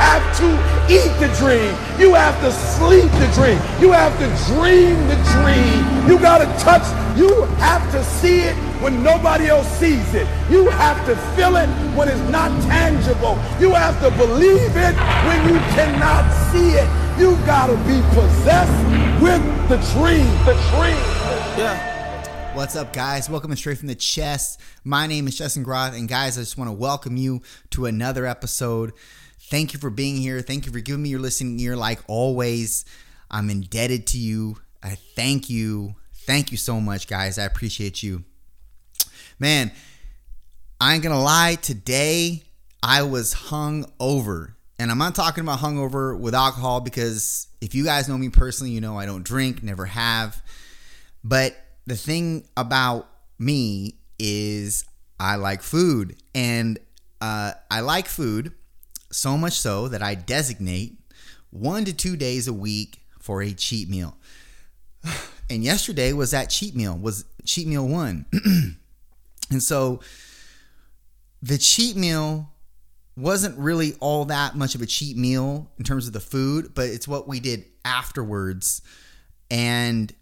have to eat the dream. You have to sleep the dream. You have to dream the dream. You got to touch. You have to see it when nobody else sees it. You have to feel it when it's not tangible. You have to believe it when you cannot see it. You got to be possessed with the dream. The dream. Yeah. What's up, guys? Welcome to Straight from the Chest. My name is Justin Groth, and guys, I just want to welcome you to another episode. Thank you for being here. Thank you for giving me your listening ear, like always. I'm indebted to you. I thank you. Thank you so much, guys. I appreciate you. Man, I ain't gonna lie. Today, I was hung over, and I'm not talking about hungover with alcohol because if you guys know me personally, you know I don't drink, never have. But the thing about me is I like food, and uh, I like food so much so that I designate one to two days a week for a cheat meal. And yesterday was that cheat meal, was cheat meal one. and so the cheat meal wasn't really all that much of a cheat meal in terms of the food, but it's what we did afterwards. And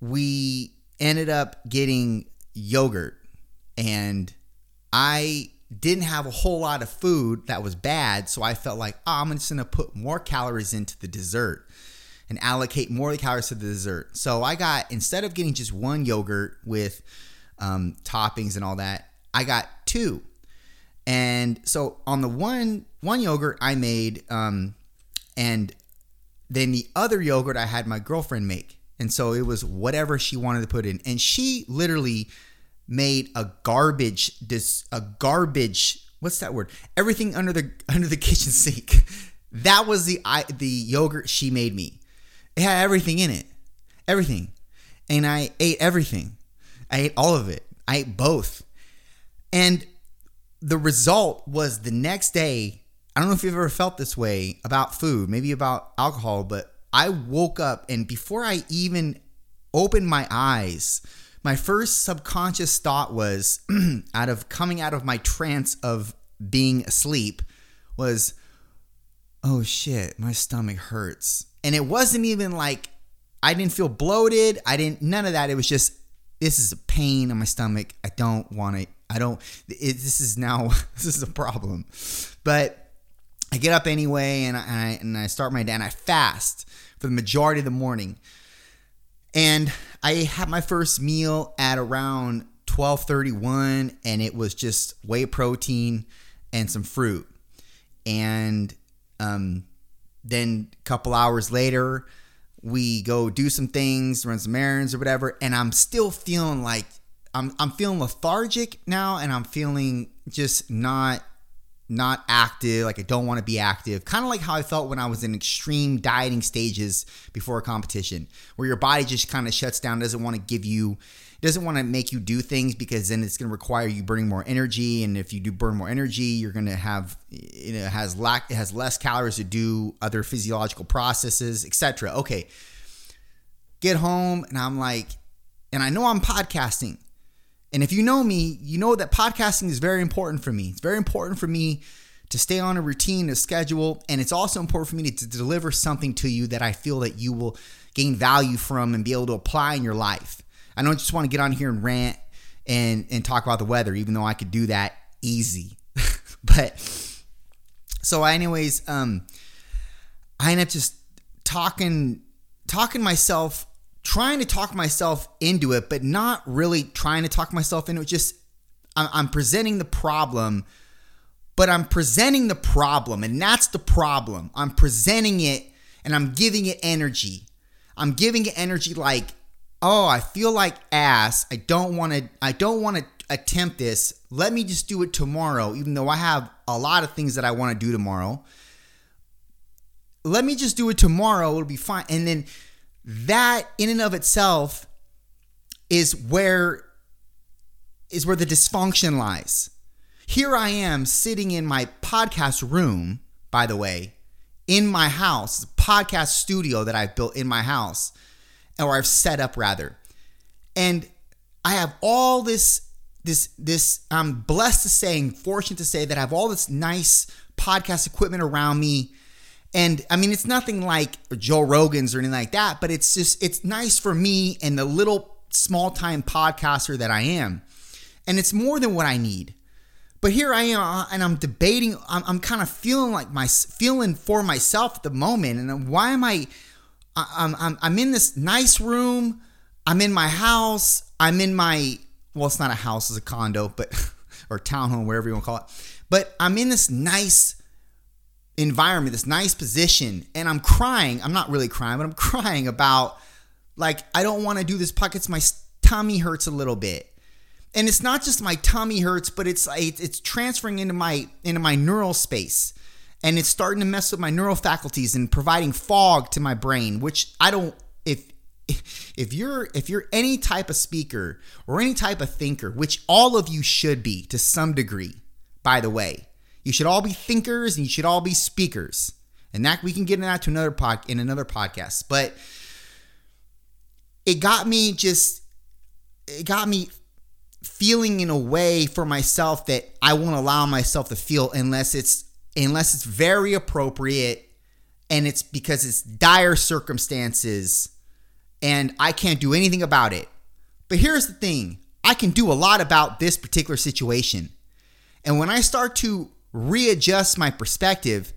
we ended up getting yogurt and I didn't have a whole lot of food that was bad, so I felt like, oh, I'm just gonna put more calories into the dessert and allocate more calories to the dessert. So I got instead of getting just one yogurt with um, toppings and all that, I got two. And so on the one one yogurt I made, um, and then the other yogurt I had my girlfriend make. And so it was whatever she wanted to put in. And she literally made a garbage this a garbage what's that word? Everything under the under the kitchen sink. That was the I, the yogurt she made me. It had everything in it. Everything. And I ate everything. I ate all of it. I ate both. And the result was the next day, I don't know if you've ever felt this way about food, maybe about alcohol, but I woke up and before I even opened my eyes, my first subconscious thought was out of coming out of my trance of being asleep was oh shit, my stomach hurts. And it wasn't even like I didn't feel bloated. I didn't none of that. It was just this is a pain in my stomach. I don't want to I don't it, this is now this is a problem. But I get up anyway and I, and I start my day and I fast for the majority of the morning. And I had my first meal at around 12:31 and it was just whey protein and some fruit. And um, then a couple hours later, we go do some things, run some errands or whatever, and I'm still feeling like I'm I'm feeling lethargic now and I'm feeling just not not active, like I don't want to be active. Kind of like how I felt when I was in extreme dieting stages before a competition, where your body just kind of shuts down, doesn't want to give you, doesn't want to make you do things because then it's going to require you burning more energy, and if you do burn more energy, you're going to have, you know, has lack, it has less calories to do other physiological processes, etc. Okay, get home, and I'm like, and I know I'm podcasting. And if you know me, you know that podcasting is very important for me. It's very important for me to stay on a routine, a schedule, and it's also important for me to, deliver something to you that I feel that you will gain value from and be able to apply in your life. I don't just want to get on here and rant and and talk about the weather, even though I could do that easy. but so anyways, um I end up just talking talking myself trying to talk myself into it, but not really trying to talk myself into it. Just I'm, presenting the problem, but I'm presenting the problem, and that's the problem. I'm presenting it and I'm giving it energy. I'm giving it energy like, oh, I feel like ass. I don't want to. I don't want to attempt this. Let me just do it tomorrow, even though I have a lot of things that I want to do tomorrow. Let me just do it tomorrow. It'll be fine. And then that in and of itself is where is where the dysfunction lies. Here I am sitting in my podcast room, by the way, in my house, podcast studio that I've built in my house, or I've set up rather. And I have all this this this I'm blessed to say and fortunate to say that I have all this nice podcast equipment around me. And I mean, it's nothing like Joe Rogan's or anything like that, but it's just, it's nice for me and the little small time podcaster that I am. And it's more than what I need. But here I am, uh, and I'm debating. I'm, I'm kind of feeling like my feeling for myself at the moment. And why am I? I'm, I'm I'm in this nice room. I'm in my house. I'm in my well, it's not a house, it's a condo, but or townhome, wherever you want to call it. But I'm in this nice environment, this nice position, and I'm crying. I'm not really crying, but I'm crying about like I don't want to do this pockets. My tummy hurts a little bit. And it's not just my tummy hurts, but it's it's transferring into my into my neural space. And it's starting to mess with my neural faculties and providing fog to my brain, which I don't if if you're if you're any type of speaker or any type of thinker, which all of you should be to some degree, by the way, you should all be thinkers and you should all be speakers. And that we can get into that to another pod in another podcast. But it got me just it got me feeling in a way for myself that I won't allow myself to feel unless it's unless it's very appropriate and it's because it's dire circumstances and I can't do anything about it. But here's the thing I can do a lot about this particular situation. And when I start to readjust my perspective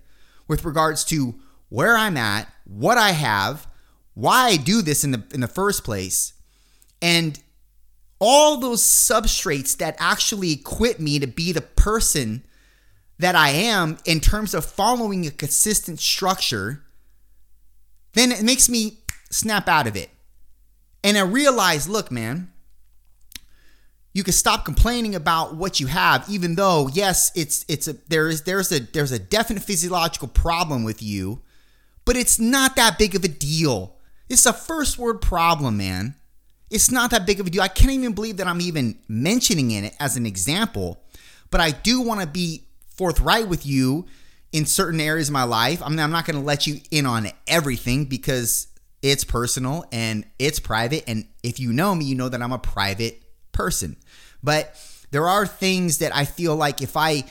with regards to where I'm at, what I have, why I do this in the in the first place, and all those substrates that actually equip me to be the person that I am in terms of following a consistent structure, then it makes me snap out of it. And I realize, look, man, you can stop complaining about what you have, even though, yes, it's it's a there is there's a there's a definite physiological problem with you, but it's not that big of a deal. It's a first word problem, man. It's not that big of a deal. I can't even believe that I'm even mentioning it as an example, but I do want to be forthright with you in certain areas of my life. I mean, I'm not going to let you in on everything because it's personal and it's private. And if you know me, you know that I'm a private person. But there are things that I feel like if I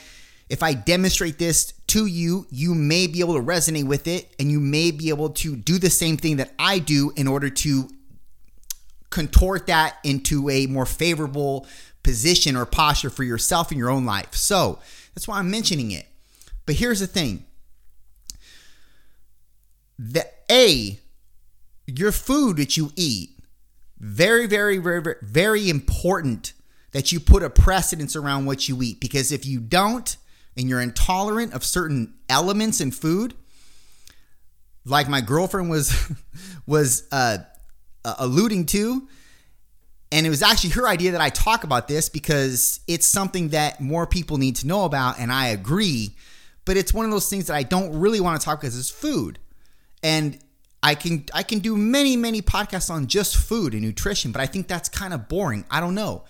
if I demonstrate this to you, you may be able to resonate with it and you may be able to do the same thing that I do in order to contort that into a more favorable position or posture for yourself in your own life. So that's why I'm mentioning it. But here's the thing the A, your food that you eat, very, very, very, very, very important that you put a precedence around what you eat. Because if you don't, and you're intolerant of certain elements in food, like my girlfriend was was uh, uh, alluding to, and it was actually her idea that I talk about this because it's something that more people need to know about, and I agree. But it's one of those things that I don't really want to talk because it's food, and I can I can do many many podcasts on just food and nutrition, but I think that's kind of boring. I don't know.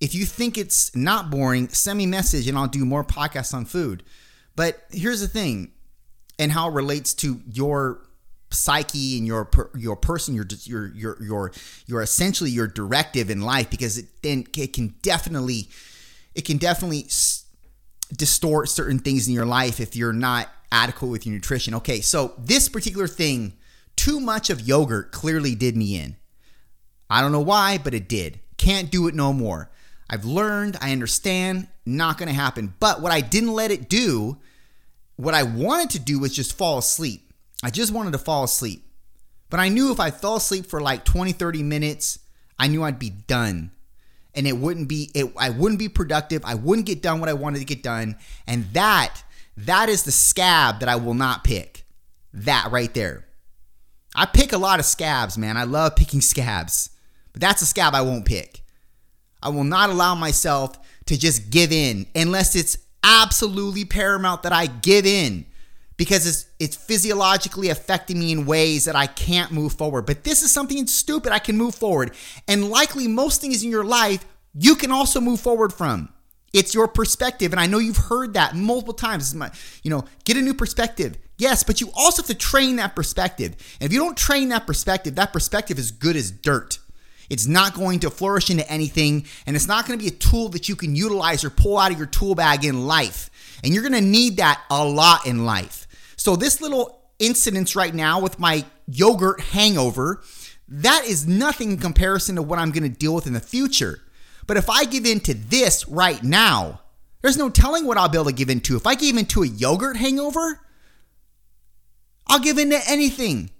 If you think it's not boring, send me a message and I'll do more podcasts on food. But here's the thing, and how it relates to your psyche and your your person, your your your your your essentially your directive in life, because it then it can definitely it can definitely distort certain things in your life if you're not adequate with your nutrition. Okay, so this particular thing too much of yogurt clearly did me in. I don't know why, but it did. Can't do it no more. I've learned, I understand, not gonna happen. But what I didn't let it do, what I wanted to do was just fall asleep. I just wanted to fall asleep. But I knew if I fell asleep for like 20, 30 minutes, I knew I'd be done. And it wouldn't be it I wouldn't be productive. I wouldn't get done what I wanted to get done. And that that is the scab that I will not pick. That right there. I pick a lot of scabs, man. I love picking scabs. But that's a scab I won't pick. I will not allow myself to just give in unless it's absolutely paramount that I give in because it's it's physiologically affecting me in ways that I can't move forward. But this is something stupid I can move forward. And likely most things in your life you can also move forward from. It's your perspective. And I know you've heard that multiple times. My, you know, get a new perspective. Yes, but you also have to train that perspective. And if you don't train that perspective, that perspective is good as dirt. It's not going to flourish into anything, and it's not going to be a tool that you can utilize or pull out of your tool bag in life. And you're going to need that a lot in life. So, this little incident right now with my yogurt hangover, that is nothing in comparison to what I'm going to deal with in the future. But if I give in to this right now, there's no telling what I'll be able to give in to. If I gave into a yogurt hangover, I'll give in to anything.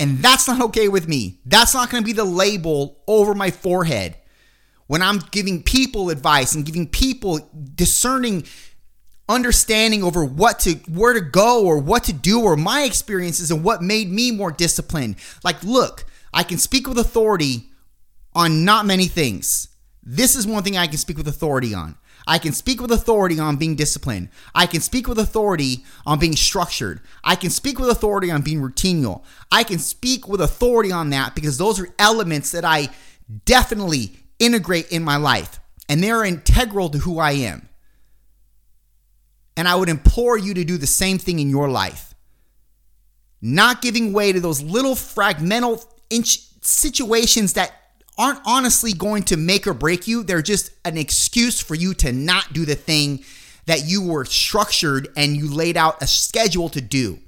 And that's not okay with me. That's not going to be the label over my forehead. When I'm giving people advice and giving people discerning understanding over what to where to go or what to do or my experiences and what made me more disciplined. Like look, I can speak with authority on not many things. This is one thing I can speak with authority on. I can speak with authority on being disciplined. I can speak with authority on being structured. I can speak with authority on being routinial. I can speak with authority on that because those are elements that I definitely integrate in my life and they're integral to who I am. And I would implore you to do the same thing in your life. Not giving way to those little fragmental inch situations that aren't honestly going to make or break you. They're just an excuse for you to not do the thing that you were structured and you laid out a schedule to do.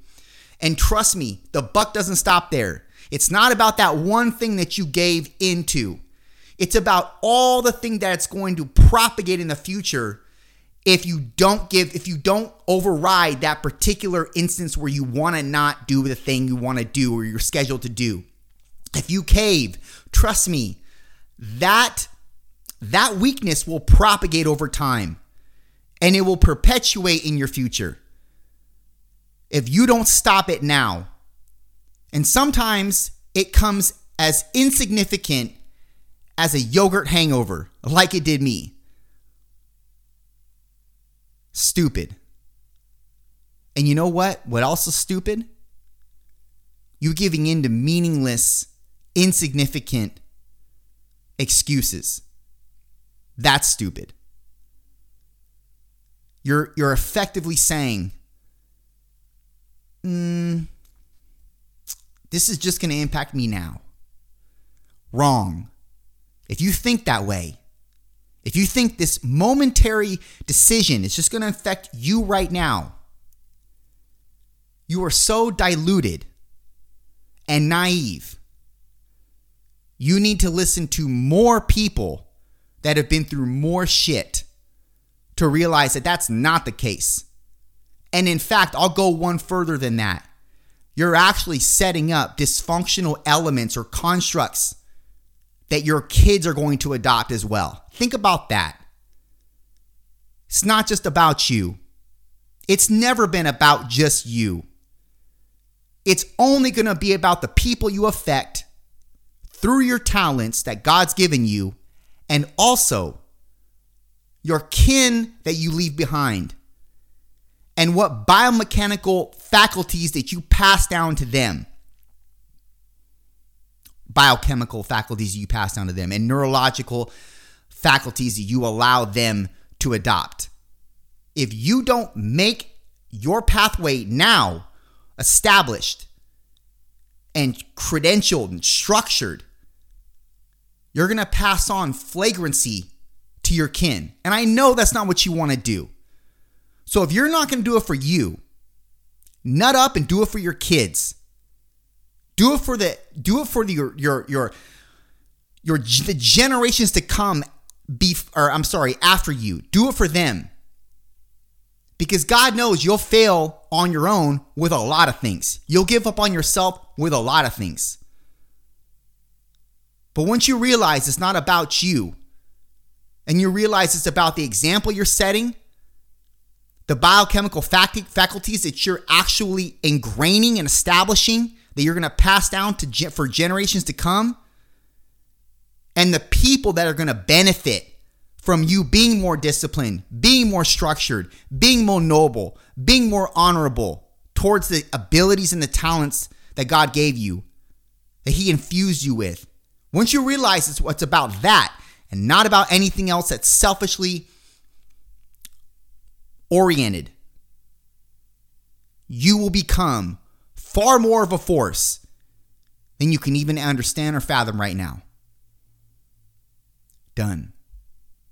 And trust me, the buck doesn't stop there. It's not about that one thing that you gave into. It's about all the thing that it's going to propagate in the future if you don't give if you don't override that particular instance where you want to not do the thing you want to do or you're scheduled to do. If you cave, trust me, that that weakness will propagate over time and it will perpetuate in your future if you don't stop it now. And sometimes it comes as insignificant as a yogurt hangover, like it did me. Stupid. And you know what? What else is stupid? You giving in to meaningless, insignificant excuses. That's stupid. You're you're effectively saying, mm, "This is just going to impact me now." Wrong. If you think that way, if you think this momentary decision is just going to affect you right now, you are so diluted and naive you need to listen to more people that have been through more shit to realize that that's not the case. And in fact, I'll go one further than that. You're actually setting up dysfunctional elements or constructs that your kids are going to adopt as well. Think about that. It's not just about you, it's never been about just you. It's only going to be about the people you affect through your talents that God's given you and also your kin that you leave behind and what biomechanical faculties that you pass down to them. Biochemical faculties you pass down to them and neurological faculties that you allow them to adopt. If you don't make your pathway now established and credentialed and structured you're going to pass on flagrancy to your kin. And I know that's not what you want to do. So if you're not going to do it for you, nut up and do it for your kids. Do it for the do it for the, your your your your the generations to come be or I'm sorry, after you. Do it for them. Because God knows you'll fail on your own with a lot of things. You'll give up on yourself with a lot of things. But once you realize it's not about you, and you realize it's about the example you're setting, the biochemical faculties that you're actually ingraining and establishing that you're going to pass down to for generations to come, and the people that are going to benefit from you being more disciplined, being more structured, being more noble, being more honorable towards the abilities and the talents that God gave you, that He infused you with. Once you realize it's what's about that and not about anything else that's selfishly oriented, you will become far more of a force than you can even understand or fathom right now. Done.